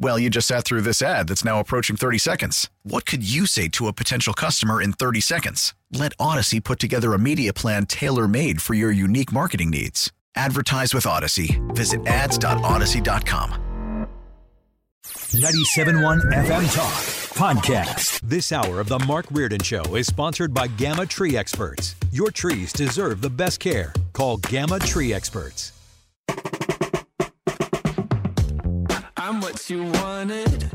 Well, you just sat through this ad that's now approaching 30 seconds. What could you say to a potential customer in 30 seconds? Let Audacy put together a media plan tailor made for your unique marketing needs. Advertise with Audacy. Visit ads.audacy.com. 97.1 FM Talk Podcast. This hour of The Mark Reardon Show is sponsored by Gamma Tree Experts. Your trees deserve the best care. Call Gamma Tree Experts. I'm what you wanted.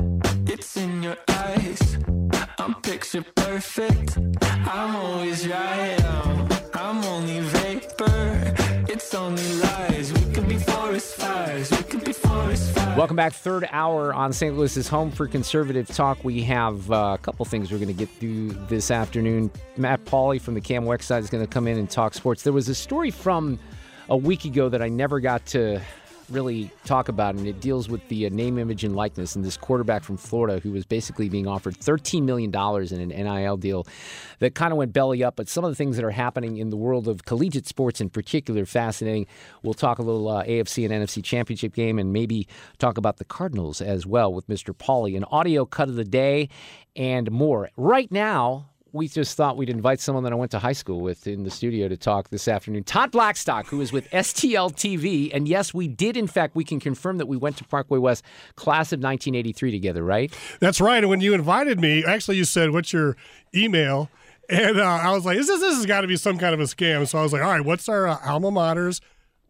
It's in your eyes. I'm picture perfect. I'm always right. I'm, only vapor. It's only lies. We could be forest fires. We could be forest fires. Welcome back. Third hour on St. Louis's home for conservative talk. We have uh, a couple things we're going to get through this afternoon. Matt Pauley from the KMOX side is going to come in and talk sports. There was a story from a week ago that I never got to really talk about, and it deals with the uh, name, image, and likeness. And this quarterback from Florida who was basically being offered $13 million in an NIL deal that kind of went belly up. But some of the things that are happening in the world of collegiate sports in particular, fascinating. We'll talk a little uh, AFC and NFC championship game and maybe talk about the Cardinals as well with Mr. Pauley. An audio cut of the day and more. Right now, we just thought we'd invite someone that I went to high school with in the studio to talk this afternoon. Todd Blackstock, who is with STL TV. And yes, we did, in fact, we can confirm that we went to Parkway West class of 1983 together, right? That's right. And when you invited me, actually, you said, What's your email? And uh, I was like, This, is, this has got to be some kind of a scam. So I was like, All right, what's our uh, alma mater's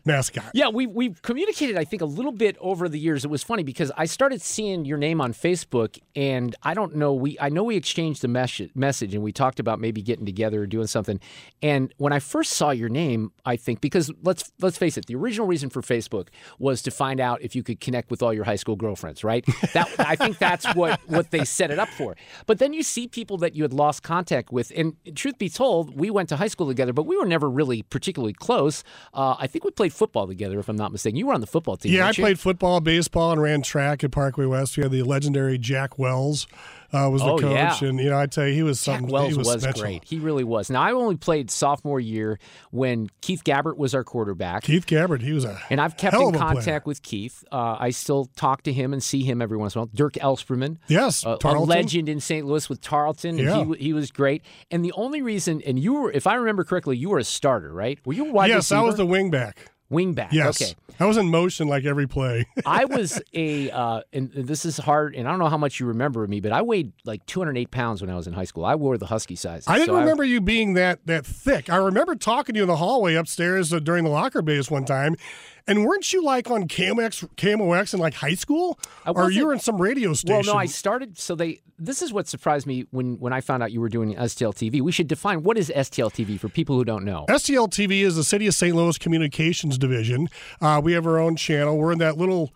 mascot. Yeah, we we've communicated I think a little bit over the years. It was funny because I started seeing your name on Facebook and I don't know we I know we exchanged a mes- message and we talked about maybe getting together or doing something. And when I first saw your name, I think because let's let's face it, the original reason for Facebook was to find out if you could connect with all your high school girlfriends, right? That I think that's what what they set it up for. But then you see people that you had lost contact with and truth be told, we went to high school together, but we were never really particularly close. Uh, I think we played football together, if I'm not mistaken. You were on the football team. Yeah, I played football, baseball, and ran track at Parkway West. We had the legendary Jack Wells uh, was the Oh, coach, yeah. and you know I tell you he was Jack something. Wells he was, was, great. He really was. Now I only played sophomore year when Keith Gabbert was our quarterback. Keith Gabbert, he was a and I've kept in contact player. with Keith. Uh, I still talk to him and see him every once in a while. Dirk Elsperman, Yes, a, a legend in St. Louis with Tarleton. Yeah. he, he was great. And the only reason, and you were, if I remember correctly, you were a starter, right? Were you a wide yes, receiver? I was the wingback. Wingback. Yes, Okay. I was in motion like every play. I was a, uh, and this is hard, and I don't know how much you remember of me, but I weighed like 208 pounds when I was in high school. I wore the husky size. I didn't So remember you being that that thick. I remember talking to you in the hallway upstairs uh, during the locker base one time, and weren't you like on KMX, KMOX in like high school, or you were in some radio station? Well, no, I started. So they. This is what surprised me when when I found out you were doing STL TV. We should define what is STL TV for people who don't know. STL TV is the City of St. Louis Communications Division. Uh, we have our own channel. We're in that little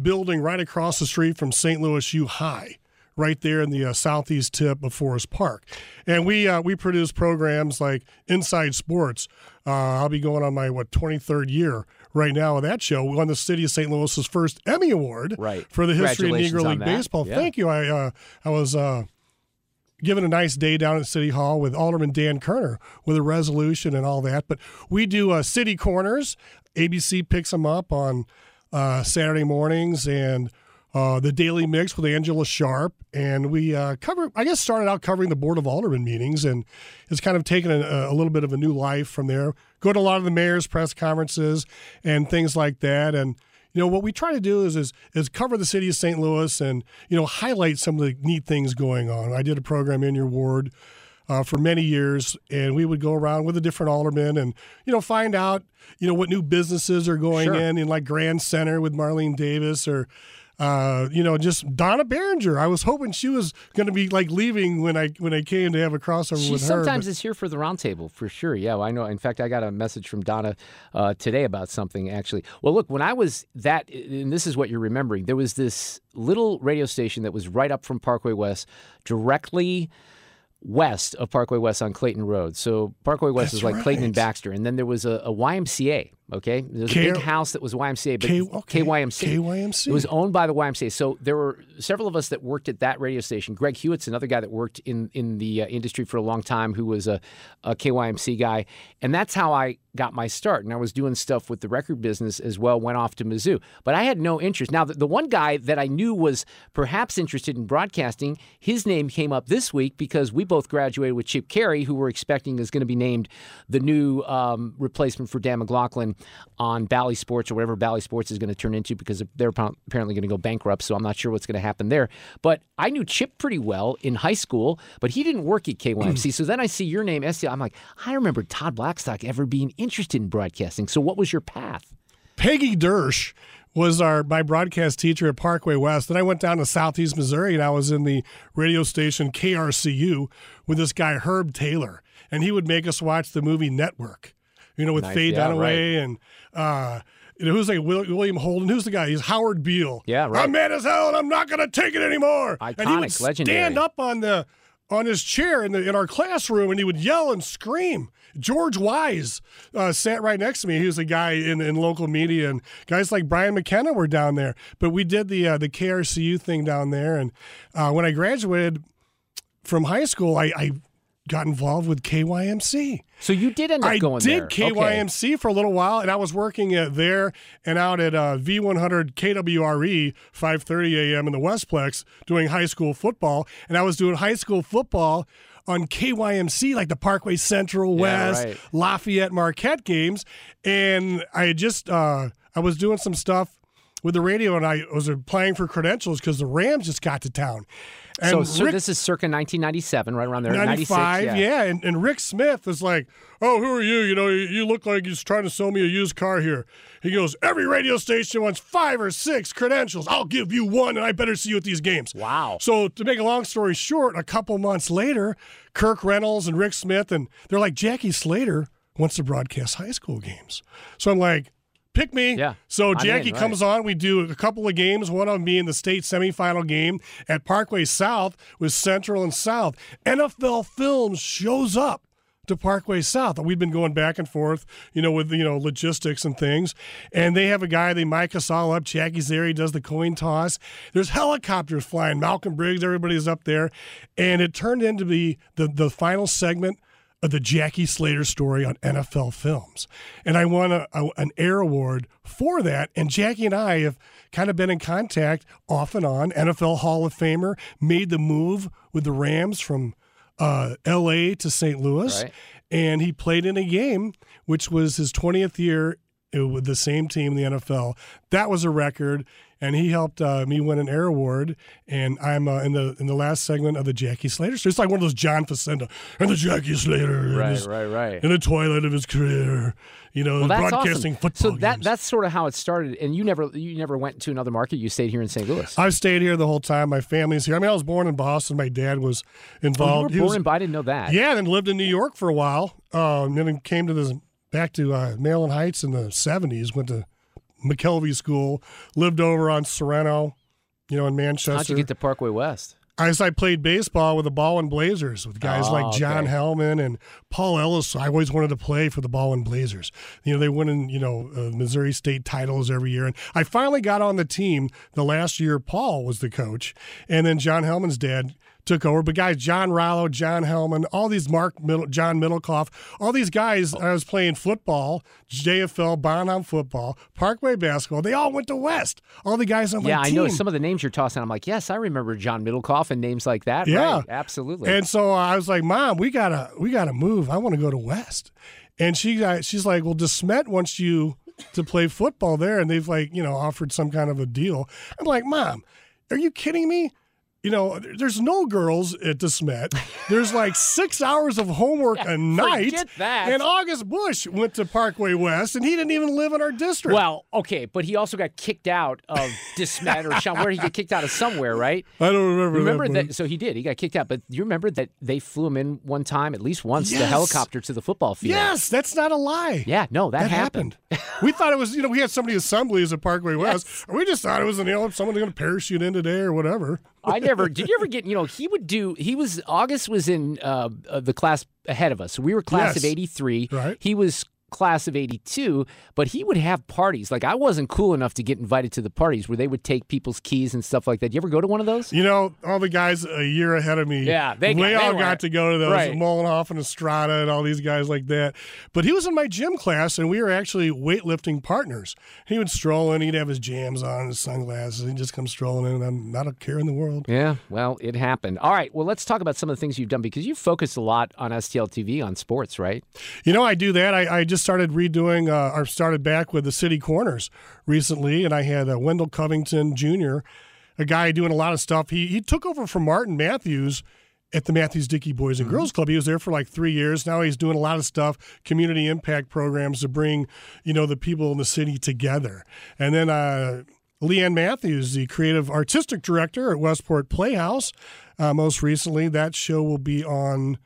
building right across the street from St. Louis U High, right there in the uh, southeast tip of Forest Park. And we uh, we produce programs like Inside Sports. Uh, I'll be going on my what 23rd year right now with that show. We won the City of St. Louis's first Emmy Award Right. for the history of Negro League baseball. Yeah. Thank you. I uh, I was. Uh, given a nice day down at City Hall with Alderman Dan Kerner with a resolution and all that. But we do uh, City Corners. ABC picks them up on uh, Saturday mornings and uh, the Daily Mix with Angela Sharp. And we uh, cover, I guess, started out covering the Board of Alderman meetings and it's kind of taken a, a little bit of a new life from there. Go to a lot of the mayor's press conferences and things like that. And you know what we try to do is, is is cover the city of St. Louis and you know highlight some of the neat things going on. I did a program in your ward uh, for many years, and we would go around with the different aldermen and you know find out you know what new businesses are going Sure. in in like Grand Center with Marlene Davis or uh, you know, just Donna Baringer. I was hoping she was going to be like leaving when I when I came to have a crossover She with her. sometimes but- is here for the roundtable for sure. Yeah, well, I know. In fact, I got a message from Donna uh, today about something actually. Well, look, when I was that, and this is what you're remembering, there was this little radio station that was right up from Parkway West, directly west of Parkway West on Clayton Road. So Parkway West That's is like Clayton and. Baxter, and then there was a, a YMCA. Okay, there was K- a big house that was YMCA, but K- okay, KYMC. KYMC. It was owned by the YMCA. So there were several of us that worked at that radio station. Greg Hewitt's another guy that worked in in the uh, industry for a long time, who was a, a KYMC guy, and that's how I got my start. And I was doing stuff with the record business as well. Went off to Mizzou, but I had no interest. Now the, the one guy that I knew was perhaps interested in broadcasting, his name came up this week because we both graduated with Chip Caray, who we're expecting is going to be named the new um, replacement for Dan McLaughlin on Bally Sports or whatever Bally Sports is going to turn into because they're apparently going to go bankrupt. So I'm not sure what's going to happen there. But I knew Chip pretty well in high school, but he didn't work at KYMC. so then I see your name, SC. I'm like, I remember Todd Blackstock ever being interested in broadcasting. So what was your path? Peggy Dersh was our my broadcast teacher at Parkway West. Then I went down to Southeast Missouri and I was in the radio station KRCU with this guy Herb Taylor, and he would make us watch the movie Network. You know, with Nice. Faye Yeah, Dunaway and uh, you know, who's like William Holden? Who's the guy? He's Howard Beale. Yeah, right. I'm mad as hell, and I'm not going to take it anymore. and he Iconic, would legendary. stand up on the on his chair in the in our classroom, and he would yell and scream. George Wise uh, sat right next to me. He was a guy in, in local media, and guys like Brian McKenna were down there. But we did the uh, the KRCU thing down there, and uh, when I graduated from high school, I, I got involved with KYMC. So you did end up I going did there. Okay. KYMC for a little while, and I was working at there and out at uh, V100 KWRE 5:30 a.m. in the Westplex doing high school football, and I was doing high school football on KYMC, like the Parkway Central Yeah, West, right. Lafayette Marquette games, and I had just uh, I was doing some stuff with the radio, and I was applying for credentials because the Rams just got to town. And So, so Rick- this is circa 1997, right around there. 95, 96, yeah. And, and Rick Smith is like, oh, who are you? You know, you, you look like he's trying to sell me a used car here. He goes, every radio station wants five or six credentials. I'll give you one, and I better see you at these games. Wow. So to make a long story short, a couple months later, Kirk Reynolds and Rick Smith, and they're like, Jackie Slater wants to broadcast high school games. So I'm like, pick me. Yeah, So Jackie in, comes on. We do a couple of games. One of them being the state semifinal game at Parkway South with Central and South. NFL Films shows up to Parkway South. We've been going back and forth, you know, with you know logistics and things. And they have a guy. They mic us all up. Jackie's there. He does the coin toss. There's helicopters flying. Malcolm Briggs. Everybody's up there, and it turned into the the, the final segment the Jackie Slater story on NFL Films. And I won a, a- an air award for that. And Jackie and I have kind of been in contact off and on. NFL Hall of Famer made the move with the Rams from uh, LA to St. Louis. Right. And he played in a game, which was his 20th year uh, with the same team in the NFL. That was a record. And he helped uh, me win an air award, and I'm uh, in the in the last segment of the Jackie Slater. So it's like one of those John Facenda and the Jackie Slater, Right, his- right, right. in the twilight of his career, you know, Well, broadcasting awesome. football So that games. that's sort of how it started. And you never you never went to another market. You stayed here in St. Louis. I've stayed here the whole time. My family's here. I mean, I was born in Boston. My dad was Oh, you involved. were born was- in, I didn't know that. Yeah, then lived in New York for a while. Um, and then came to this back to uh, Maryland Heights in the seventies. Went to McKelvey School. Lived over on Sereno, you know, in Manchester. How'd you get to Parkway West? As I played baseball with the Ballwin Blazers with guys Oh, like John okay. Hellman and Paul Ellis. I always wanted to play for the Ballwin Blazers. You know, they win in, you know, uh, Missouri State titles every year. And I finally got on the team the last year Paul was the coach. And then John Hellman's dad took over. But guys, John Rollo, John Hellman, all these Mark Middle, John Middlecoff, all these guys, I was playing football, JFL, Bonham football, Parkway basketball. They all went to West. All the guys on Yeah, my I team. know some of the names you're tossing. I'm like, yes, I remember John Middlecoff and names like that. Yeah, Right, absolutely. And so I was like, "Mom, we gotta, we gotta move. I want to go to West." And she, uh, she's like, "Well, DeSmet wants you to play football there, and they've like, you know, offered some kind of a deal." I'm like, "Mom, are you kidding me? You know, there's no girls at DeSmet. There's like six hours of homework a night. And August Busch went to Parkway West, and he didn't even live in our district. Well, okay, but he also got kicked out of DeSmet or Sean. Where he get kicked out of somewhere, right? I don't remember. Remember that, that? So he did. He got kicked out. But you remember that they flew him in one time, at least once, the helicopter to the football field. Yes, that's not a lie. Yeah, no, that, That happened. we thought it was, you know, we had so many assemblies at Parkway West. and We just thought it was, you know, someone's going to parachute in today or whatever. I never. Did you ever get? You know, he would do. He was August was in uh, uh, the class ahead of us. So we were class of '83. Right. He was class of 82 but he would have parties like i wasn't cool enough to get invited to the parties where they would take people's keys and stuff like that you ever go to one of those You know, all the guys a year ahead of me, Yeah, they got- we they all were- got to go to those. Right. Molenhoff and Estrada and all these guys like that. But he was in my gym class, and we were actually weightlifting partners. He would stroll in, he'd have his jams on, his sunglasses, and he'd just come strolling in, and I'm not a care in the world. Yeah, well, it happened. All right, well, let's talk about some of the things you've done because you focus a lot on STL TV on sports, right? You know, I do that. I, I just started redoing, uh, or started back with the City Corners recently, and I had uh, Wendell Covington Jr., a guy doing a lot of stuff. He he took over from Martin Matthews at the Matthews Dickey Boys and Girls Club. He was there for like three years. Now he's doing a lot of stuff, community impact programs to bring, you know, the people in the city together. And then uh, Leanne Matthews, the creative artistic director at Westport Playhouse, uh, most recently, that show will be on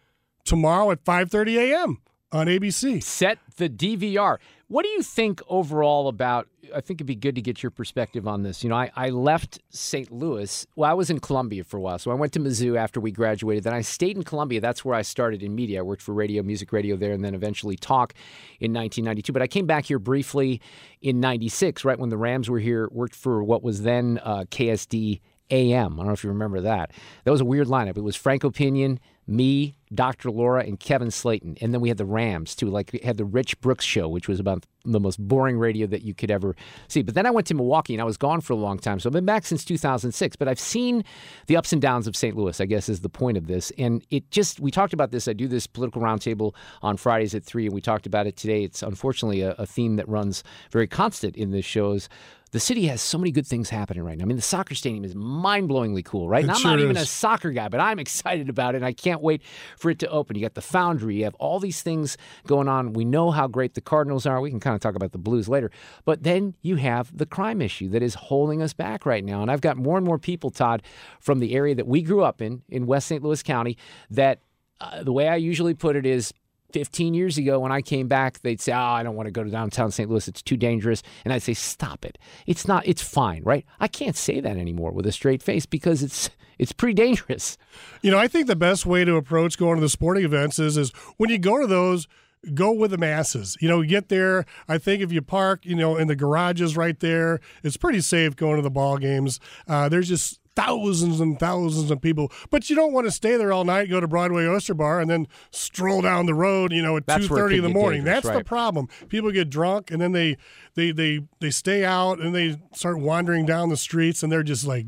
tomorrow at 5:30 a.m. on ABC. Set the DVR. What do you think overall about? I think it'd be good to get your perspective on this. You know, I, I left St. Louis. Well, I was in Columbia for a while. So I went to Mizzou after we graduated. Then I stayed in Columbia. That's where I started in media. I worked for radio, music radio there, and then eventually talk in 1992. But I came back here briefly in 96, right when the Rams were here, worked for what was then uh, KSD AM. I don't know if you remember that. That was a weird lineup. It was Franco Pinion, me, Dr. Laura, and Kevin Slaten. And then we had the Rams, too. Like, we had the Rich Brooks show, which was about the most boring radio that you could ever see. But then I went to Milwaukee, and I was gone for a long time. So I've been back since 2006. But I've seen the ups and downs of St. Louis, I guess, is the point of this. And it just, we talked about this. I do this political roundtable on Fridays at 3, and we talked about it today. It's unfortunately a, a theme that runs very constant in this show's the city has so many good things happening right now. I mean, the soccer stadium is mind blowingly cool, right? It And I'm sure not even is. a soccer guy, but I'm excited about it. And I can't wait for it to open. You got the Foundry, you have all these things going on. We know how great the Cardinals are. We can kind of talk about the Blues later. But then you have the crime issue that is holding us back right now. And I've got more and more people, Todd, from the area that we grew up in, in West St. Louis County, that uh, the way I usually put it is 15 years ago when I came back, they'd say, Oh, I don't want to go to downtown St. Louis. It's too dangerous. And I'd say, Stop it. It's not, it's fine, right? I can't say that anymore with a straight face because it's it's pretty dangerous. You know, I think the best way to approach going to the sporting events is is when you go to those, go with the masses. You know, get there. I think if you park, you know, in the garages right there, it's pretty safe going to the ball games. Uh, there's just thousands and thousands of people, but you don't want to stay there all night, go to Broadway Oyster Bar, and then stroll down the road. You know, at two thirty in the morning. That's the problem. People get drunk and then they they they they stay out and they start wandering down the streets and they're just like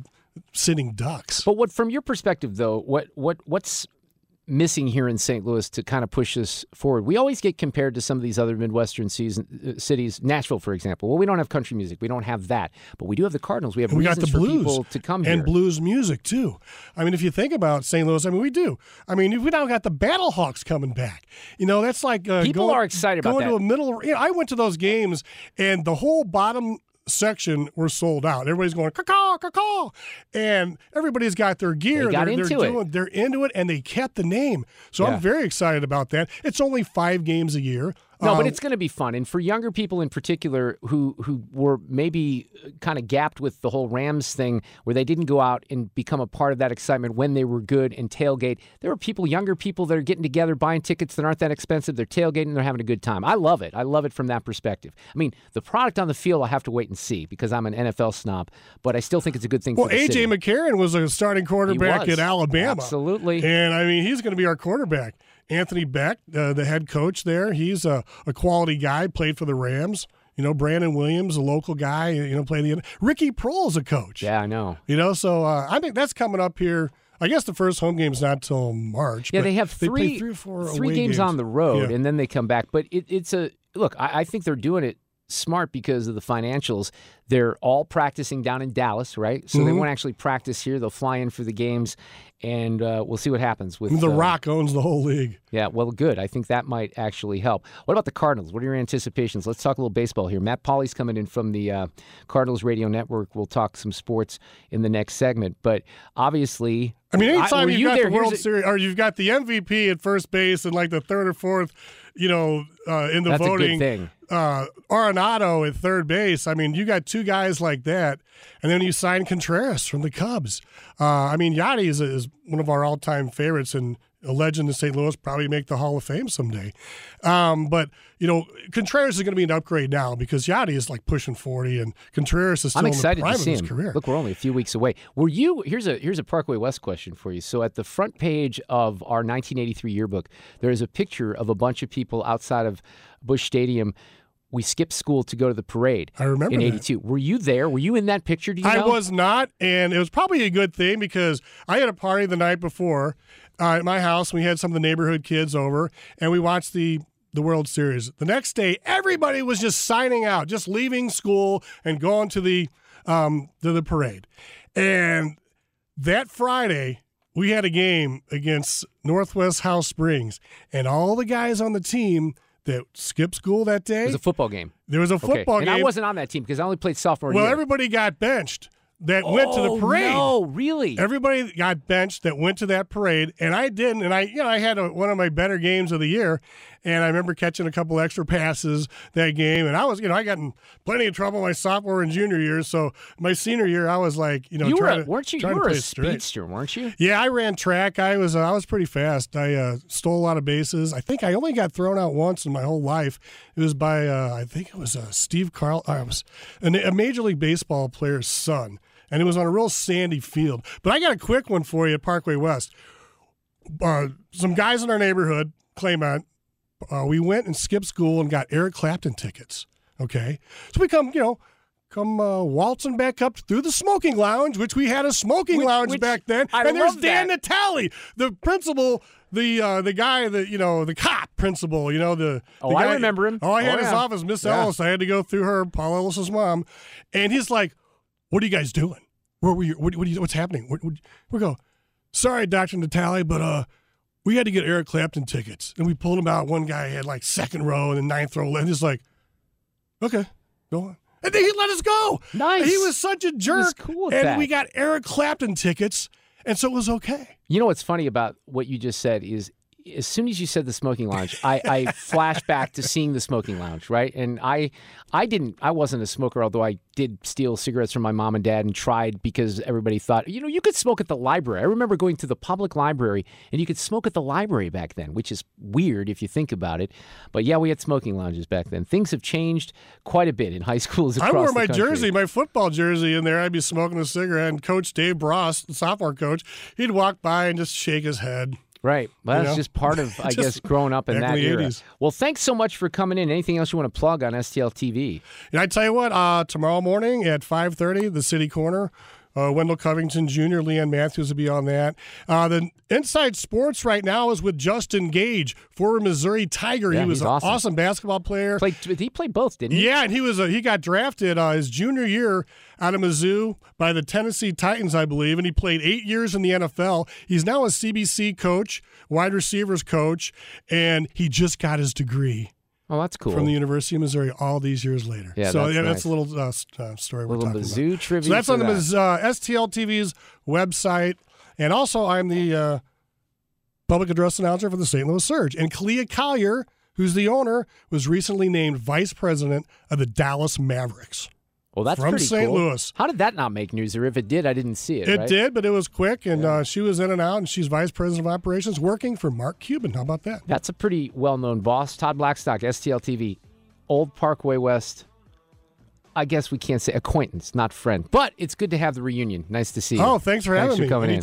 sitting ducks. But what, from your perspective, though, what what what's missing here in St. Louis to kind of push this forward? We always get compared to some of these other Midwestern season, uh, cities, Nashville, for example. Well, we don't have country music, we don't have that, but we do have the Cardinals. We have we got the blues people to come and here. blues music too. I mean, if you think about St. Louis, I mean, we do. I mean, we now got the Battlehawks coming back. You know, that's like uh, People going, are excited about going to a middle. You know, I went to those games, and the whole bottom section were sold out. Everybody's going caw caw, and everybody's got their gear. They got they're, into they're it. They're into it, and they kept the name. So Yeah. I'm very excited about that. It's only five games a year. No, but Uh, it's going to be fun, and for younger people in particular who who were maybe kind of gapped with the whole Rams thing, where they didn't go out and become a part of that excitement when they were good and tailgate. There are people, younger people, that are getting together, buying tickets that aren't that expensive. They're tailgating, they're having a good time. I love it. I love it from that perspective. I mean, the product on the field, I have to wait and see because I'm an NFL snob, but I still think it's a good thing. Well, AJ city. McCarron was a starting quarterback at Alabama. Absolutely. And I mean, he's going to be our quarterback. Anthony Becht, uh, the head coach there, he's a, a quality guy, played for the Rams. You know, Brandon Williams, a local guy, you know, playing the. Ricky Proehl's a coach. Yeah, I know. You know, so uh, I think that's coming up here. I guess the first home game's not till March. Yeah, but they have three three or four three away games, on the road, Yeah. and then they come back. But it, it's a look. I, I think they're doing it smart because of the financials. They're all practicing down in Dallas, right? So they Mhm. won't actually practice here. They'll fly in for the games, and uh, we'll see what happens with The uh, Rock owns the whole league. Yeah, well, good. I think that might actually help. What about the Cardinals? What are your anticipations? Let's talk a little baseball here. Matt Pauley's coming in from the uh, Cardinals Radio Network. We'll talk some sports in the next segment. But obviously, I mean, anytime were you've you got there? the World a- Series, or you've got the MVP at first base and like the third or fourth, you know, uh, in the That's voting, thing. Uh, Arenado at third base. I mean, you got two guys like that, and then you sign Contreras from the Cubs. Uh, I mean, Yadi is, is one of our all-time favorites and a legend in St. Louis. Probably make the Hall of Fame someday. Um, but you know, Contreras is going to be an upgrade now because Yadi is like pushing forty, and Contreras is still I'm in the excited prime to see of his him. career. Look, we're only a few weeks away. Were you? Here's a here's a Parkway West question for you. So at the front page of our 1983 yearbook, there is a picture of a bunch of people outside of Busch Stadium. We skipped school to go to the parade. I remember in that. '82. Were you there? Were you in that picture? Do you I know? was not, and it was probably a good thing because I had a party the night before uh, at my house. We had some of the neighborhood kids over, and we watched the the World Series. The next day, everybody was just signing out, just leaving school and going to the um, to the parade. And that Friday, we had a game against Northwest House Springs, and all the guys on the team that skipped school that day. It was a football game. there was a Okay. football and game. I wasn't on that team because I only played sophomore well, year. everybody got benched that went to the Oh, parade. No, really? Everybody got benched that went to that parade, and I didn't. And I, you know, I had a, one of my better games of the year, and I remember catching a couple extra passes that game. And I was, you know, I got in plenty of trouble my sophomore and junior years. So my senior year, I was like, you know, you were, trying a, to, weren't you? You were a play straight. speedster, weren't you? Yeah, I ran track. I was uh, I was pretty fast. I uh, stole a lot of bases. I think I only got thrown out once in my whole life. It was by uh, I think it was uh, Steve Carl. I was an, a major league baseball player's son, and it was on a real sandy field. But I got a quick one for you at Parkway West. Uh, some guys in our neighborhood, Claymont, uh, we went and skipped school and got Eric Clapton tickets. Okay, so we come, you know. Come uh, waltzing back up through the smoking lounge, which we had a smoking Which- lounge which- back then. I and there's Dan that. Natale, the principal, the uh, the guy that you know, the cop principal. You know the. Oh, the I guy- remember him. Oh, I had Oh, his yeah. office, Miss Yeah. Ellis. I had to go through her, Paul Ellis's mom, and he's like, "What are you guys doing? Where were you? What, what you what's happening?" What, we go, "Sorry, Doctor Natale, but uh." We had to get Eric Clapton tickets, and we pulled him out. One guy had like second row and the ninth row, and just like, okay, go on. And then he let us go. Nice. He was such a jerk. cool and that. we got Eric Clapton tickets, and so it was okay. You know what's funny about what you just said is as soon as you said the smoking lounge, I, I flash back to seeing the smoking lounge, right? And I I didn't I wasn't a smoker, although I did steal cigarettes from my mom and dad and tried because everybody thought, you know, you could smoke at the library. I remember going to the public library and you could smoke at the library back then, which is weird if you think about it. But yeah, we had smoking lounges back then. Things have changed quite a bit in high schools across I wore my jersey, my football jersey, in there. I'd be smoking a cigarette, and Coach Dave Bross, the sophomore coach, he'd walk by and just shake his head. Right. Well, You that's know? just part of, I guess, growing up in that era. 80s. Well, thanks so much for coming in. Anything else you want to plug on STL TV? And I tell you what, uh, tomorrow morning at five thirty, the City Corner. Uh, Wendell Covington Jr., Leanne Matthews will be on that. Uh, the Inside Sports right now is with Justin Gage, former Missouri Tiger. Yeah, he was an awesome. awesome. basketball player. Played, he played both, didn't he? Yeah, and he was a, he got drafted uh, his junior year out of Mizzou by the Tennessee Titans, I believe, and he played eight years in the NFL. He's now a CBC coach, wide receivers coach, and he just got his degree Oh, that's cool. from the University of Missouri all these years later. Yeah, so that's yeah, nice. that's a little uh, uh, story we're Little talking Mizzou about. So that's on the that. Miz- uh, STL TV's website, and also I'm the uh, public address announcer for the St. Louis Surge. And Khalia Collier, who's the owner, was recently named vice president of the Dallas Mavericks. Well, that's from St. cool. Louis. How did that not make news? Or if it did, I didn't see it. It right? did, but it was quick, and uh, she was in and out, and she's vice president of operations, working for Mark Cuban. How about that? That's a pretty well-known boss. Todd Blackstock, STL TV, Old Parkway West. I guess we can't say acquaintance, not friend, but it's good to have the reunion. Nice to see you. Oh, thanks for having me. coming in.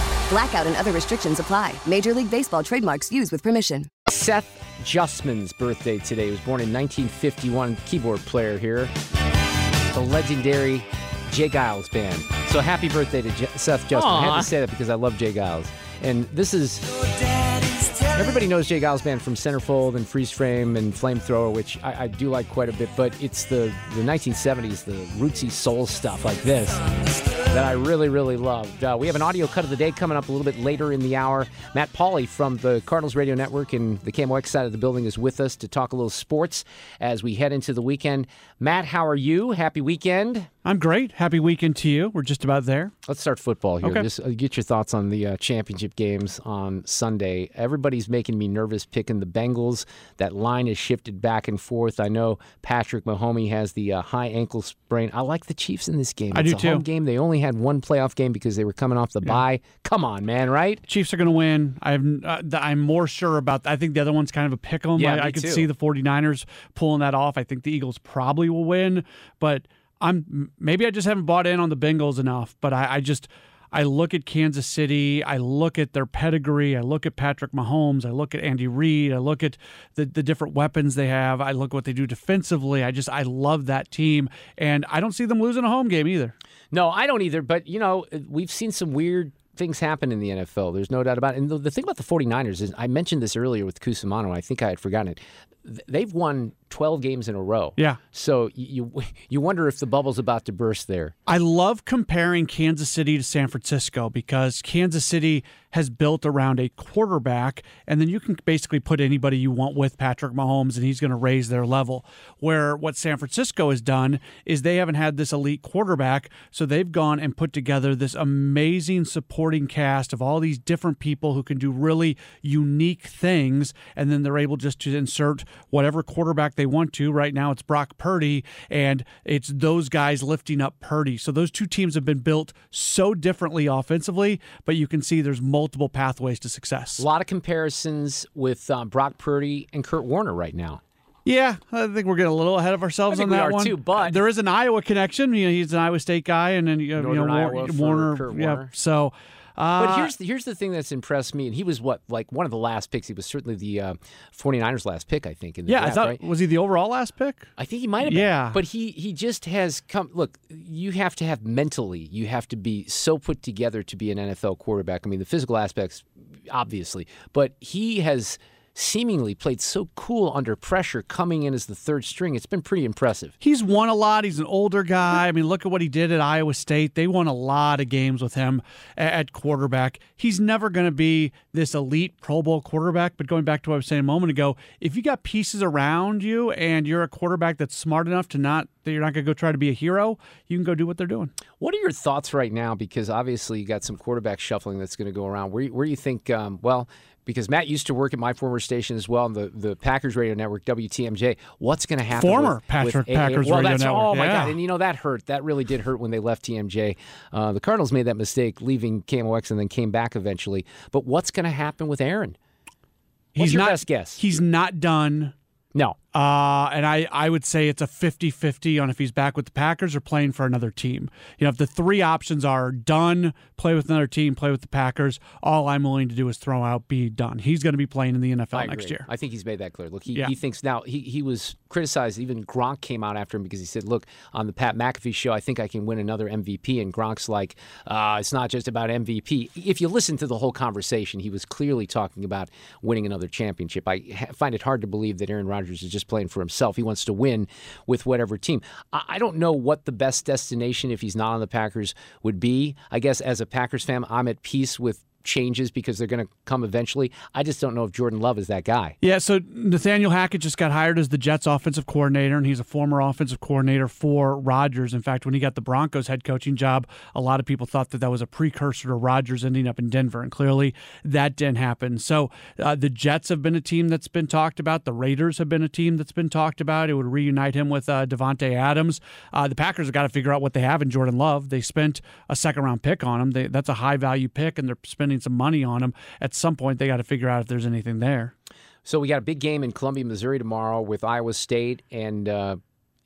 Blackout and other restrictions apply. Major League Baseball trademarks used with permission. Seth Justman's birthday today. He was born in 1951, keyboard player here. The legendary J. Geils band. So happy birthday to J- Seth Justman. I have to say that because I love J. Geils. And this is. Everybody knows J. Geils band from Centerfold and Freeze Frame and Flamethrower, which I, I do like quite a bit, but it's the, the 1970s, the rootsy soul stuff like this that I really, really loved. Uh, we have an audio cut of the day coming up a little bit later in the hour. Matt Pauley from the Cardinals Radio Network and the KMOX side of the building is with us to talk a little sports as we head into the weekend. Matt, how are you? Happy weekend. I'm great. Happy weekend to you. We're just about there. Let's start football here. Okay. Just uh, get your thoughts on the uh, championship games on Sunday. Everybody's making me nervous picking the Bengals. That line has shifted back and forth. I know Patrick Mahomes has the uh, high ankle sprain. I like the Chiefs in this game. I it's do a too. home game. They only had one playoff game because they were coming off the bye. Come on, man, right? Chiefs are going to win. I'm uh, I'm more sure about. I think the other one's kind of a pick 'em. Yeah, I, I could too. see the 49ers pulling that off. I think the Eagles probably will win, but I'm maybe I just haven't bought in on the Bengals enough. But I, I just I look at Kansas City. I look at their pedigree. I look at Patrick Mahomes. I look at Andy Reid. I look at the the different weapons they have. I look what they do defensively. I just I love that team, and I don't see them losing a home game either. No, I don't either. But, you know, uh, we've seen some weird things happen in the NFL. There's no doubt about it. And the, the thing about the 49ers is, I mentioned this earlier with Cusimano. I think I had forgotten it. They've won 12 games in a row. Yeah. So you you wonder if the bubble's about to burst there. I love comparing Kansas City to San Francisco because Kansas City has built around a quarterback, and then you can basically put anybody you want with Patrick Mahomes, and he's going to raise their level. Where what San Francisco has done is they haven't had this elite quarterback, so they've gone and put together this amazing supporting cast of all these different people who can do really unique things, and then they're able just to insert whatever quarterback they want to. Right now, it's Brock Purdy, and it's those guys lifting up Purdy. So those two teams have been built so differently offensively, but you can see there's multiple pathways to success. A lot of comparisons with um, Brock Purdy and Kurt Warner right now. Yeah, I think we're getting a little ahead of ourselves on we that are one. too, but- there is an Iowa connection. You know, he's an Iowa State guy, and then you know, you know Northern War- Iowa Warner. Yeah, Warner. so. Uh, But here's the, here's the thing that's impressed me, and he was what like one of the last picks. He was certainly the uh, 49ers' last pick, I think. In the yeah, draft, I thought right? was he the overall last pick? I think he might have been. Yeah. But he he just has come look, you have to have mentally, you have to be so put together to be an NFL quarterback. I mean, the physical aspects obviously, but he has seemingly played so cool under pressure coming in as the third string. It's been pretty impressive. He's won a lot. He's an older guy. I mean, look at what he did at Iowa State. They won a lot of games with him at quarterback. He's never going to be this elite Pro Bowl quarterback. But going back to what I was saying a moment ago, if you got pieces around you and you're a quarterback that's smart enough to not that you're not going to go try to be a hero, you can go do what they're doing. What are your thoughts right now? Because obviously you got some quarterback shuffling that's going to go around. Where, where do you think? Um, well, because Matt used to work at my former station as well, the the Packers radio network WTMJ. What's going to happen? Former with, Patrick- with Packers well, radio network, Oh my yeah. god! And you know that hurt. That really did hurt when they left TMJ. Uh, the Cardinals made that mistake leaving KMOX and then came back eventually. But what's going to happen with Aaron? What's he's your not, best guess? He's not done. No. Uh, and I, I would say it's a 50 50 on if he's back with the Packers or playing for another team. You know, if the three options are done, play with another team, play with the Packers, all I'm willing to do is throw out be done. He's going to be playing in the NFL next year. I think he's made that clear. Look, he, Yeah. he thinks now he, he was criticized. Even Gronk came out after him because he said, "Look, on the Pat McAfee show, I think I can win another MVP." And Gronk's like, uh, "It's not just about MVP." If you listen to the whole conversation, he was clearly talking about winning another championship. I ha- find it hard to believe that Aaron Rodgers is just playing for himself. He wants to win with whatever team. I, I don't know what the best destination if he's not on the Packers would be. I guess as a Packers fan, I'm at peace with changes because they're going to come eventually. I just don't know if Jordan Love is that guy. Yeah, so Nathaniel Hackett just got hired as the Jets offensive coordinator, and he's a former offensive coordinator for Rodgers. In fact, when he got the Broncos head coaching job, a lot of people thought that that was a precursor to Rodgers ending up in Denver, and clearly that didn't happen. So uh, the Jets have been a team that's been talked about. The Raiders have been a team that's been talked about. It would reunite him with uh, Davante Adams. Uh, the Packers have got to figure out what they have in Jordan Love. They spent a second round pick on him. They, that's a high value pick, and they're spending some money on them. At some point, they got to figure out if there's anything there. So we got a big game in Columbia, Missouri tomorrow with Iowa State and uh,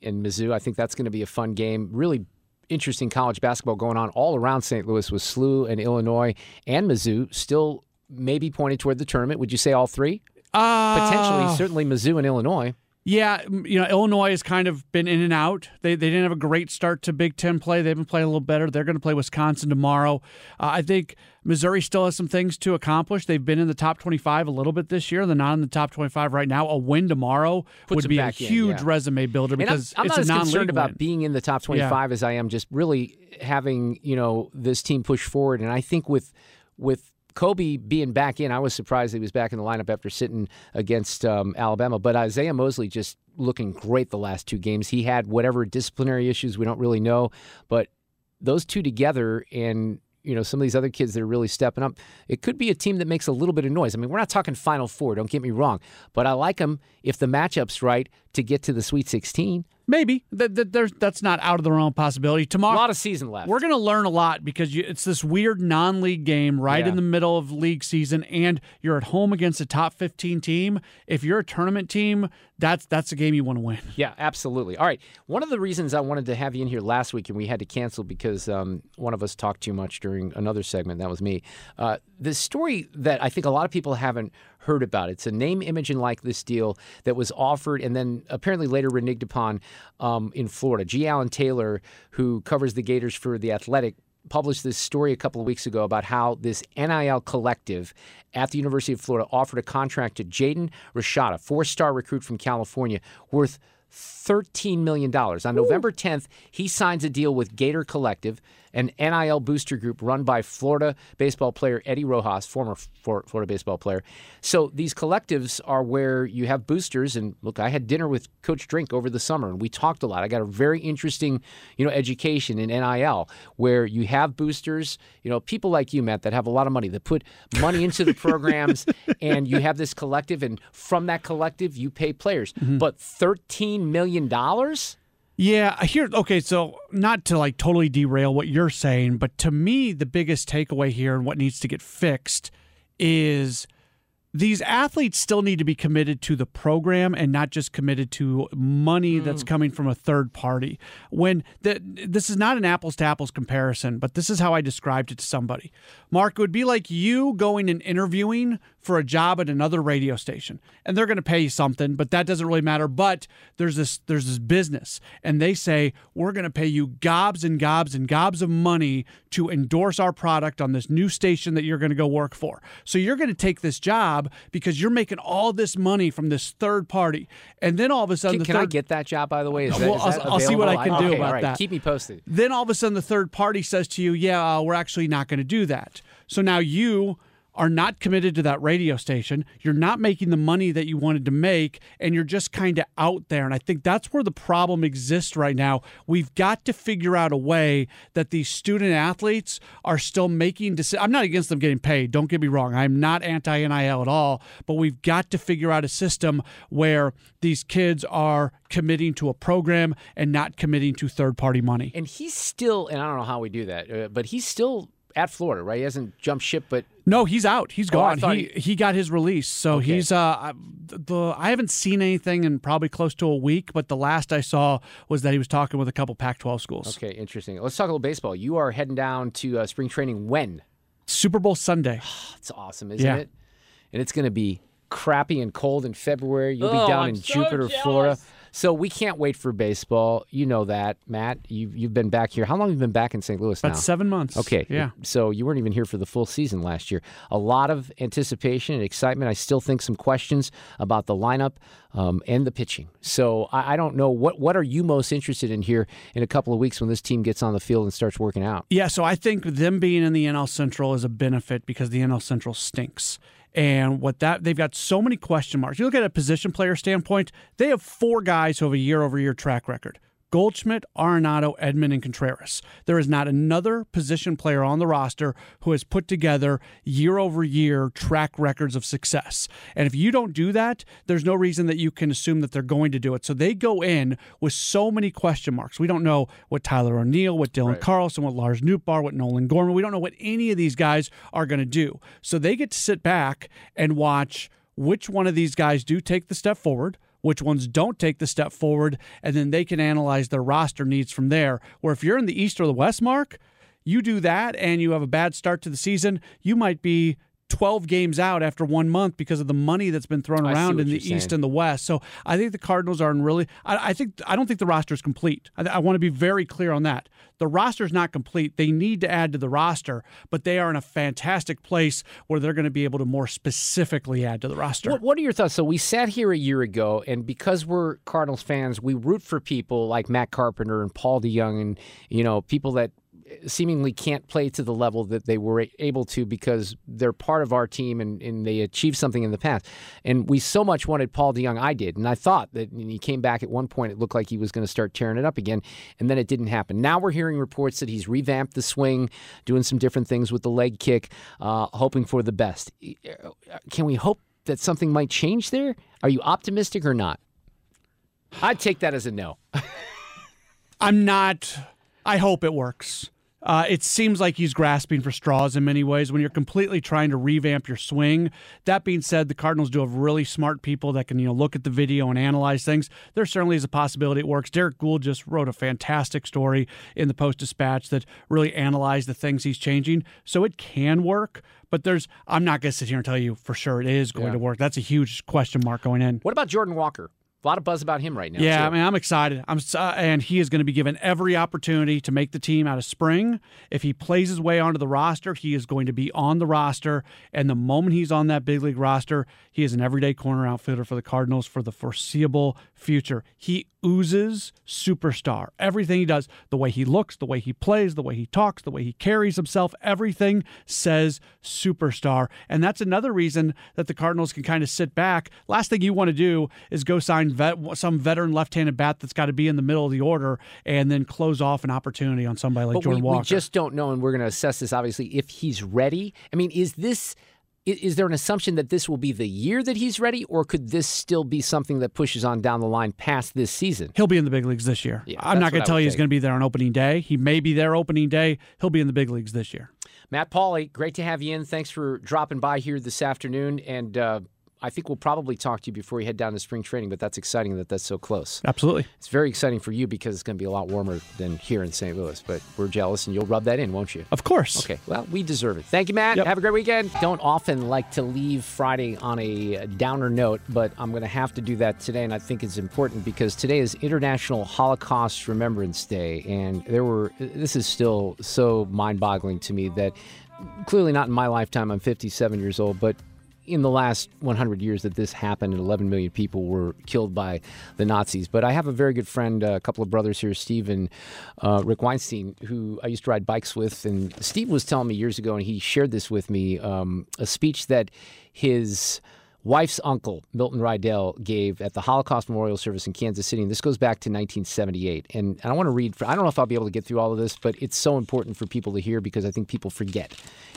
and Mizzou. I think that's going to be a fun game. Really interesting college basketball going on all around St. Louis with SLU and Illinois and Mizzou still maybe pointed toward the tournament. Would you say all three? Uh, Potentially, certainly Mizzou and Illinois. Yeah, you know, Illinois has kind of been in and out. They, they didn't have a great start to Big Ten play. They've been playing a little better. They're going to play Wisconsin tomorrow. Uh, I think Missouri still has some things to accomplish. They've been in the top 25 a little bit this year. They're not in the top 25 right now. A win tomorrow Puts would be a back in, huge yeah. resume builder And I'm- because I'm, it's not a as concerned about win. being in the top 25 as I am just really having you know this team push forward. And I think with with Kobe being back in, I was surprised he was back in the lineup after sitting against um, Alabama. But Isaiah Mosley just looking great the last two games. He had whatever disciplinary issues we don't really know, but those two together and you know some of these other kids that are really stepping up it could be a team that makes a little bit of noise i mean we're not talking final four don't get me wrong but i like them if the matchup's right to get to the sweet 16 Maybe that, that there's that's not out of the realm of possibility. Tomorrow, a lot of season left We're going to learn a lot because you, it's this weird non-league game right Yeah. in the middle of league season, and you're at home against a top 15 team. If you're a tournament team, that's that's a game you want to win. Yeah, absolutely. All right. One of the reasons I wanted to have you in here last week and we had to cancel because um, one of us talked too much during another segment. That was me. Uh, the story that I think a lot of people haven't heard about. It's a name, image, and likeness deal that was offered and then apparently later reneged upon um, in Florida. G. Allen Taylor, who covers the Gators for The Athletic, published this story a couple of weeks ago about how this NIL collective at the University of Florida offered a contract to Jaden Rashada, four-star recruit from California, worth $13 million. On November 10th, he signs a deal with Gator Collective, an NIL booster group run by Florida baseball player Eddie Rojas, former Flor- Florida baseball player. So these collectives are where you have boosters. And look, I had dinner with Coach Drink over the summer, and we talked a lot. I got a very interesting, you know, education in NIL where you have boosters, you know, people like you, Matt, that have a lot of money that put money into the programs, and you have this collective, and from that collective, you pay players. Mm-hmm. But $13 million? Yeah, here. Okay, so not to like totally derail what you're saying, but to me, the biggest takeaway here and what needs to get fixed is these athletes still need to be committed to the program and not just committed to money mm. that's coming from a third party. When the, this is not an apples to apples comparison, but this is how I described it to somebody. Mark, it would be like you going and interviewing for a job at another radio station, and they're going to pay you something, but that doesn't really matter. But there's this there's this business, and they say we're going to pay you gobs and gobs and gobs of money to endorse our product on this new station that you're going to go work for. So you're going to take this job because you're making all this money from this third party, and then all of a sudden Can, can I get that job, by the way? Is Well, is I'll- that I'll see what I can do Okay, about right. that. Keep me posted. then all of a sudden the third party says to you, "Yeah, uh, we're actually not going to do that." So now you are not committed to that radio station. You're not making the money that you wanted to make, and you're just kind of out there. And I think that's where the problem exists right now. We've got to figure out a way that these student athletes are still making decisions. I'm not against them getting paid. Don't get me wrong. I'm not anti NIL at all. But we've got to figure out a system where these kids are committing to a program and not committing to third party money. And he's still, and I don't know how we do that, uh, but he's still at Florida, right? He hasn't jumped ship, but No, he's out. He's gone. thought he, he got his release, so Okay. he's uh I- the I haven't seen anything in probably close to a week, but the last I saw was that he was talking with a couple Pac-12 schools. okay, interesting. Let's talk a little baseball. You are heading down to uh, spring training when? Super Bowl Sunday. It's awesome, isn't Yeah. it? And it's going to be crappy and cold in February. You'll Oh, be down I'm in so Jupiter, jealous. Florida. So we can't wait for baseball. You know that, Matt. You've you've been back here. How long have you been back in St. Louis now? About seven months. Okay. Yeah. So you weren't even here for the full season last year. A lot of anticipation and excitement. I still think some questions about the lineup um, and the pitching. So I, I don't know what what are you most interested in here in a couple of weeks when this team gets on the field and starts working out. Yeah, so I think them being in the NL Central is a benefit because the NL Central stinks. And what that they've got so many question marks. You look at a position player standpoint, they have four guys who have a year over year track record. Goldschmidt, Arenado, Edman, and Contreras. There is not another position player on the roster who has put together year over year track records of success. And if you don't do that, there's no reason that you can assume that they're going to do it. So they go in with so many question marks. We don't know what Tyler O'Neill, what Dylan Carlson, what Lars Nootbaar, what Nolan Gorman. We don't know what any of these guys are going to do. So they get to sit back and watch which one of these guys do take the step forward which ones don't take the step forward, and then they can analyze their roster needs from there. Where if you're in the East or the West, Mark, you do that and you have a bad start to the season, you might be 12 games out after one month because of the money that's been thrown around in the East saying. and the West. So I think the Cardinals are in really. I, I think I don't think the roster is complete. I, I want to be very clear on that. The roster is not complete. They need to add to the roster, but they are in a fantastic place where they're going to be able to more specifically add to the roster. What, what are your thoughts? So we sat here a year ago, and because we're Cardinals fans, we root for people like Matt Carpenter and Paul DeJong, and you know people that seemingly can't play to the level that they were able to because they're part of our team and, and they achieved something in the past. And we so much wanted Paul DeJong. I did, and I thought that when he came back at one point, it looked like he was going to start tearing it up again, and then it didn't happen. Now we're hearing reports that he's revamped the swing, doing some different things with the leg kick, uh, hoping for the best. Can we hope that something might change there? Are you optimistic or not? I'd take that as a no. I'm not. I hope it works. Uh, it seems like he's grasping for straws in many ways when you're completely trying to revamp your swing. That being said, the Cardinals do have really smart people that can you know look at the video and analyze things. There certainly is a possibility it works. Derrick Goold just wrote a fantastic story in the Post Dispatch that really analyzed the things he's changing, so it can work. But there's, I'm not going to sit here and tell you for sure it is going Yeah. to work. That's a huge question mark going in. What about Jordan Walker? A lot of buzz about him right now. Yeah, too. I mean, I'm excited. I'm uh, and he is going to be given every opportunity to make the team out of spring. If he plays his way onto the roster, he is going to be on the roster. And the moment he's on that big league roster, he is an everyday corner outfielder for the Cardinals for the foreseeable future. He oozes superstar. Everything he does, the way he looks, the way he plays, the way he talks, the way he carries himself, everything says superstar. And that's another reason that the Cardinals can kind of sit back. Last thing you want to do is go sign vet, some veteran left-handed bat that's got to be in the middle of the order and then close off an opportunity on somebody like but Jordan we, Walker. we just don't know, and we're going to assess this obviously if he's ready. I mean, is this is there an assumption that this will be the year that he's ready, or could this still be something that pushes on down the line past this season? He'll be in the big leagues this year. Yeah, I'm not going to tell you he's going to be there on opening day. He may be there opening day. He'll be in the big leagues this year. Matt Pauley, great to have you in. Thanks for dropping by here this afternoon, and uh, I think we'll probably talk to you before you head down to spring training. But that's exciting that that's so close. Absolutely. It's very exciting for you because it's going to be a lot warmer than here in St. Louis. But we're jealous, and you'll rub that in, won't you? Of course. Okay. Well, we deserve it. Thank you, Matt. Have a great weekend. Don't often like to leave Friday on a downer note, but I'm going to have to do that today, and I think it's important because today is International Holocaust Remembrance Day, and there were. This is still so mind-boggling to me that clearly not in my lifetime. I'm 57 years old, but in the last 100 years that this happened and 11 million people were killed by the Nazis. But I have a very good friend, a couple of brothers here, Steve and uh, Rick Weinstein, who I used to ride bikes with. And Steve was telling me years ago, and he shared this with me, um, a speech that his wife's uncle, Milton Rydell, gave at the Holocaust Memorial Service in Kansas City. And this goes back to 1978. And I want to read, I don't know if I'll be able to get through all of this, but it's so important for people to hear because I think people forget.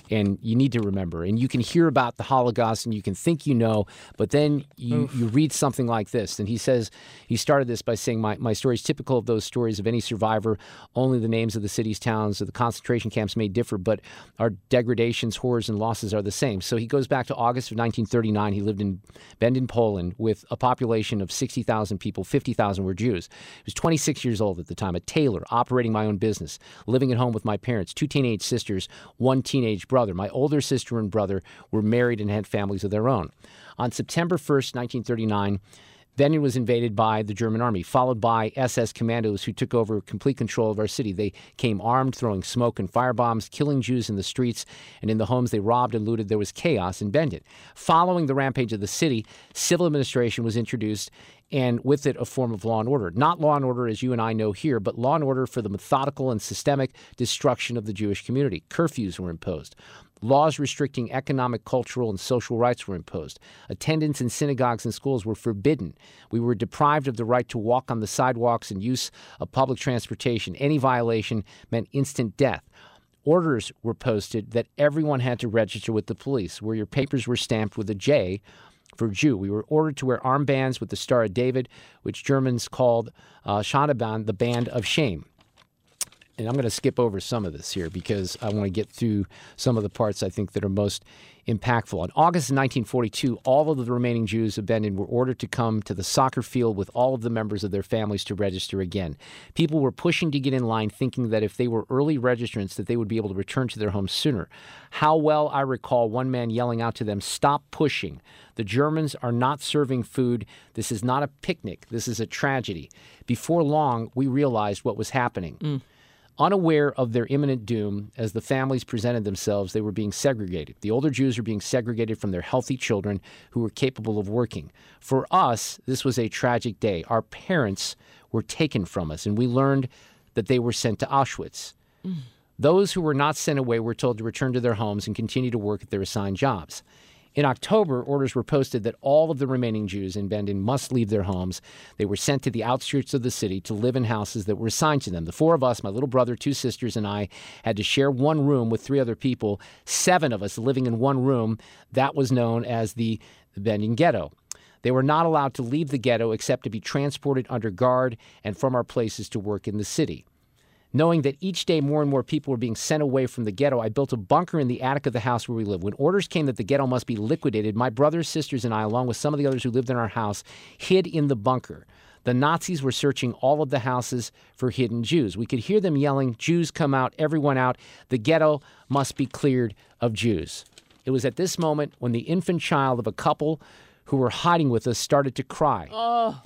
And you need to remember. And you can hear about the Holocaust and you can think you know, but then you, you read something like this. And he says, he started this by saying, my, my story is typical of those stories of any survivor. Only the names of the cities, towns, or the concentration camps may differ, but our degradations, horrors, and losses are the same. So he goes back to August of 1939. He lived in Bendin Poland with a population of 60,000 people, 50,000 were Jews. He was 26 years old at the time, a tailor, operating my own business, living at home with my parents, two teenage sisters, one teenage brother. My older sister and brother were married and had families of their own. On September 1st, 1939, Bendin was invaded by the German army, followed by SS commandos who took over complete control of our city. They came armed, throwing smoke and firebombs, killing Jews in the streets and in the homes they robbed and looted. There was chaos in Bendin. Following the rampage of the city, civil administration was introduced and with it a form of law and order. Not law and order as you and I know here, but law and order for the methodical and systemic destruction of the Jewish community. Curfews were imposed. Laws restricting economic, cultural, and social rights were imposed. Attendance in synagogues and schools were forbidden. We were deprived of the right to walk on the sidewalks and use of public transportation. Any violation meant instant death. Orders were posted that everyone had to register with the police, where your papers were stamped with a J for Jew. We were ordered to wear armbands with the Star of David, which Germans called uh, the band of shame and I'm going to skip over some of this here because I want to get through some of the parts I think that are most impactful. In August 1942, all of the remaining Jews Bendin were ordered to come to the soccer field with all of the members of their families to register again. People were pushing to get in line, thinking that if they were early registrants, that they would be able to return to their homes sooner. How well I recall one man yelling out to them, "Stop pushing! The Germans are not serving food. This is not a picnic. This is a tragedy." Before long, we realized what was happening. Mm. Unaware of their imminent doom, as the families presented themselves, they were being segregated. The older Jews were being segregated from their healthy children who were capable of working. For us, this was a tragic day. Our parents were taken from us, and we learned that they were sent to Auschwitz. Mm. Those who were not sent away were told to return to their homes and continue to work at their assigned jobs. In October, orders were posted that all of the remaining Jews in Bendin must leave their homes. They were sent to the outskirts of the city to live in houses that were assigned to them. The four of us, my little brother, two sisters, and I, had to share one room with three other people, seven of us living in one room. That was known as the, the Bendin Ghetto. They were not allowed to leave the ghetto except to be transported under guard and from our places to work in the city. Knowing that each day more and more people were being sent away from the ghetto, I built a bunker in the attic of the house where we lived. When orders came that the ghetto must be liquidated, my brothers, sisters, and I, along with some of the others who lived in our house, hid in the bunker. The Nazis were searching all of the houses for hidden Jews. We could hear them yelling, Jews come out, everyone out. The ghetto must be cleared of Jews. It was at this moment when the infant child of a couple who were hiding with us started to cry. Oh,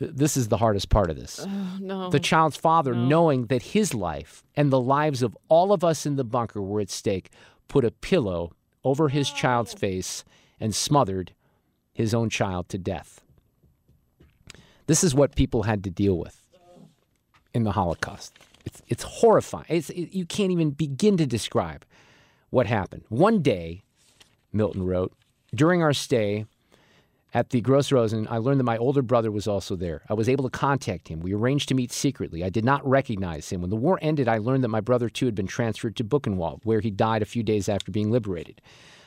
This is the hardest part of this. oh, no. The child's father, knowing that his life and the lives of all of us in the bunker were at stake, put a pillow over his child's face and smothered his own child to death. This is what people had to deal with in the Holocaust. It's, it's horrifying. It's, it, you can't even begin to describe what happened. One day, Milton wrote, during our stay, at the Gross Rosen, I learned that my older brother was also there. I was able to contact him. We arranged to meet secretly. I did not recognize him. When the war ended, I learned that my brother too had been transferred to Buchenwald, where he died a few days after being liberated.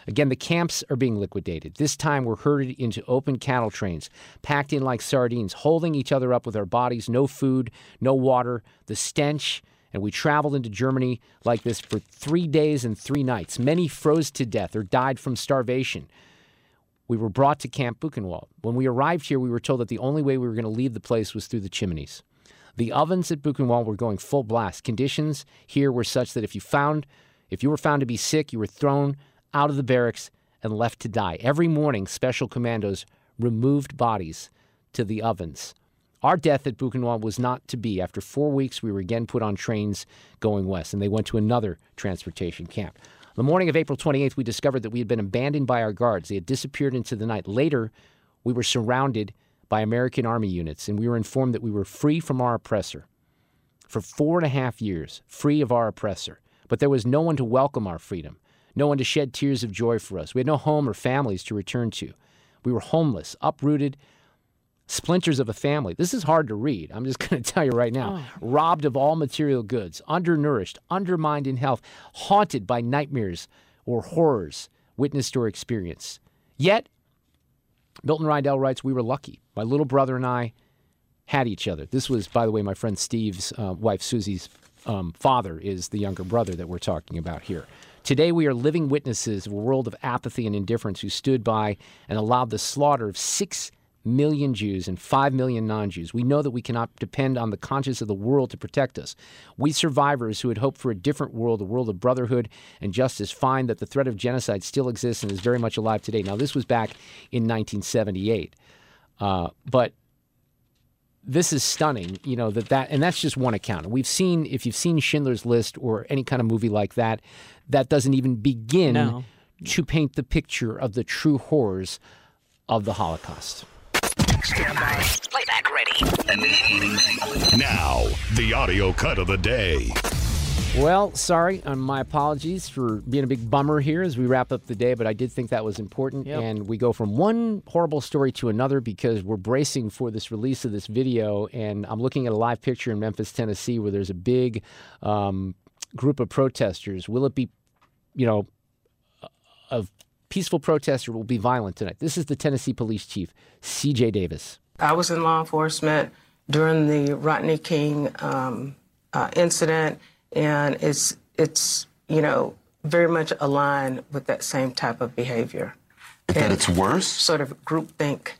Again, the camps are being liquidated. This time we're herded into open cattle trains, packed in like sardines, holding each other up with our bodies, no food, no water, the stench. And we traveled into Germany like this for three days and three nights. Many froze to death or died from starvation. We were brought to Camp Buchenwald. When we arrived here, we were told that the only way we were going to leave the place was through the chimneys. The ovens at Buchenwald were going full blast. Conditions here were such that if you found, if you were found to be sick, you were thrown out of the barracks and left to die. Every morning, special commandos removed bodies to the ovens. Our death at Buchenwald was not to be. After four weeks, we were again put on trains going west, and they went to another transportation camp. The morning of April 28th, we discovered that we had been abandoned by our guards. They had disappeared into the night. Later, we were surrounded by American Army units, and we were informed that we were free from our oppressor. For four and a half years, free of our oppressor. But there was no one to welcome our freedom, no one to shed tears of joy for us. We had no home or families to return to. We were homeless, uprooted, splinters of a family. This is hard to read. I'm just going to tell you right now. Robbed of all material goods, undernourished, undermined in health, haunted by nightmares or horrors witnessed or experienced. Yet, Milton Rydell writes, We were lucky. My little brother and I had each other. This was, by the way, my friend Steve's uh, wife, Susie's um, father, is the younger brother that we're talking about here. Today, we are living witnesses of a world of apathy and indifference who stood by and allowed the slaughter of six million Jews and 5 million non Jews. We know that we cannot depend on the conscience of the world to protect us. We survivors who had hoped for a different world, a world of brotherhood and justice, find that the threat of genocide still exists and is very much alive today. Now, this was back in 1978. Uh, but this is stunning, you know, that that, and that's just one account. We've seen, if you've seen Schindler's List or any kind of movie like that, that doesn't even begin No. to paint the picture of the true horrors of the Holocaust. Playback ready. Now, the audio cut of the day. Well, sorry, and my apologies for being a big bummer here as we wrap up the day, but I did think that was important. Yep. And we go from one horrible story to another because we're bracing for this release of this video. And I'm looking at a live picture in Memphis, Tennessee, where there's a big um, group of protesters. Will it be, you know, a peaceful protester will be violent tonight? This is the Tennessee police chief, C.J. Davis. I was in law enforcement during the Rodney King um, uh, incident, and it's it's you know very much aligned with that same type of behavior. That it's worse. Sort of groupthink.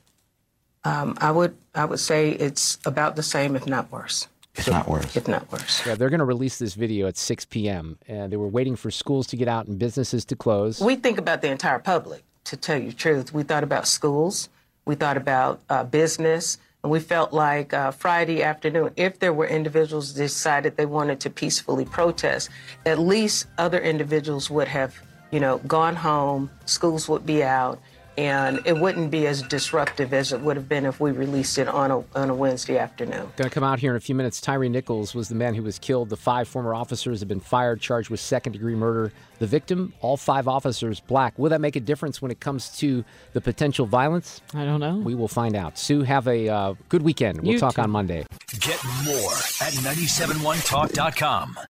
Um, I would I would say it's about the same, if not worse. If not worse. If not worse. Yeah, they're going to release this video at 6 p.m. And they were waiting for schools to get out and businesses to close. We think about the entire public, to tell you the truth. We thought about schools, we thought about uh, business, and we felt like uh, Friday afternoon, if there were individuals decided they wanted to peacefully protest, at least other individuals would have, you know, gone home, schools would be out, and it wouldn't be as disruptive as it would have been if we released it on a, on a Wednesday afternoon. Going to come out here in a few minutes. Tyre Nichols was the man who was killed. The five former officers have been fired, charged with second degree murder. The victim, all five officers, black. Will that make a difference when it comes to the potential violence? I don't know. We will find out. Sue, have a uh, good weekend. We'll You talk too. on Monday. Get more at 971talk.com.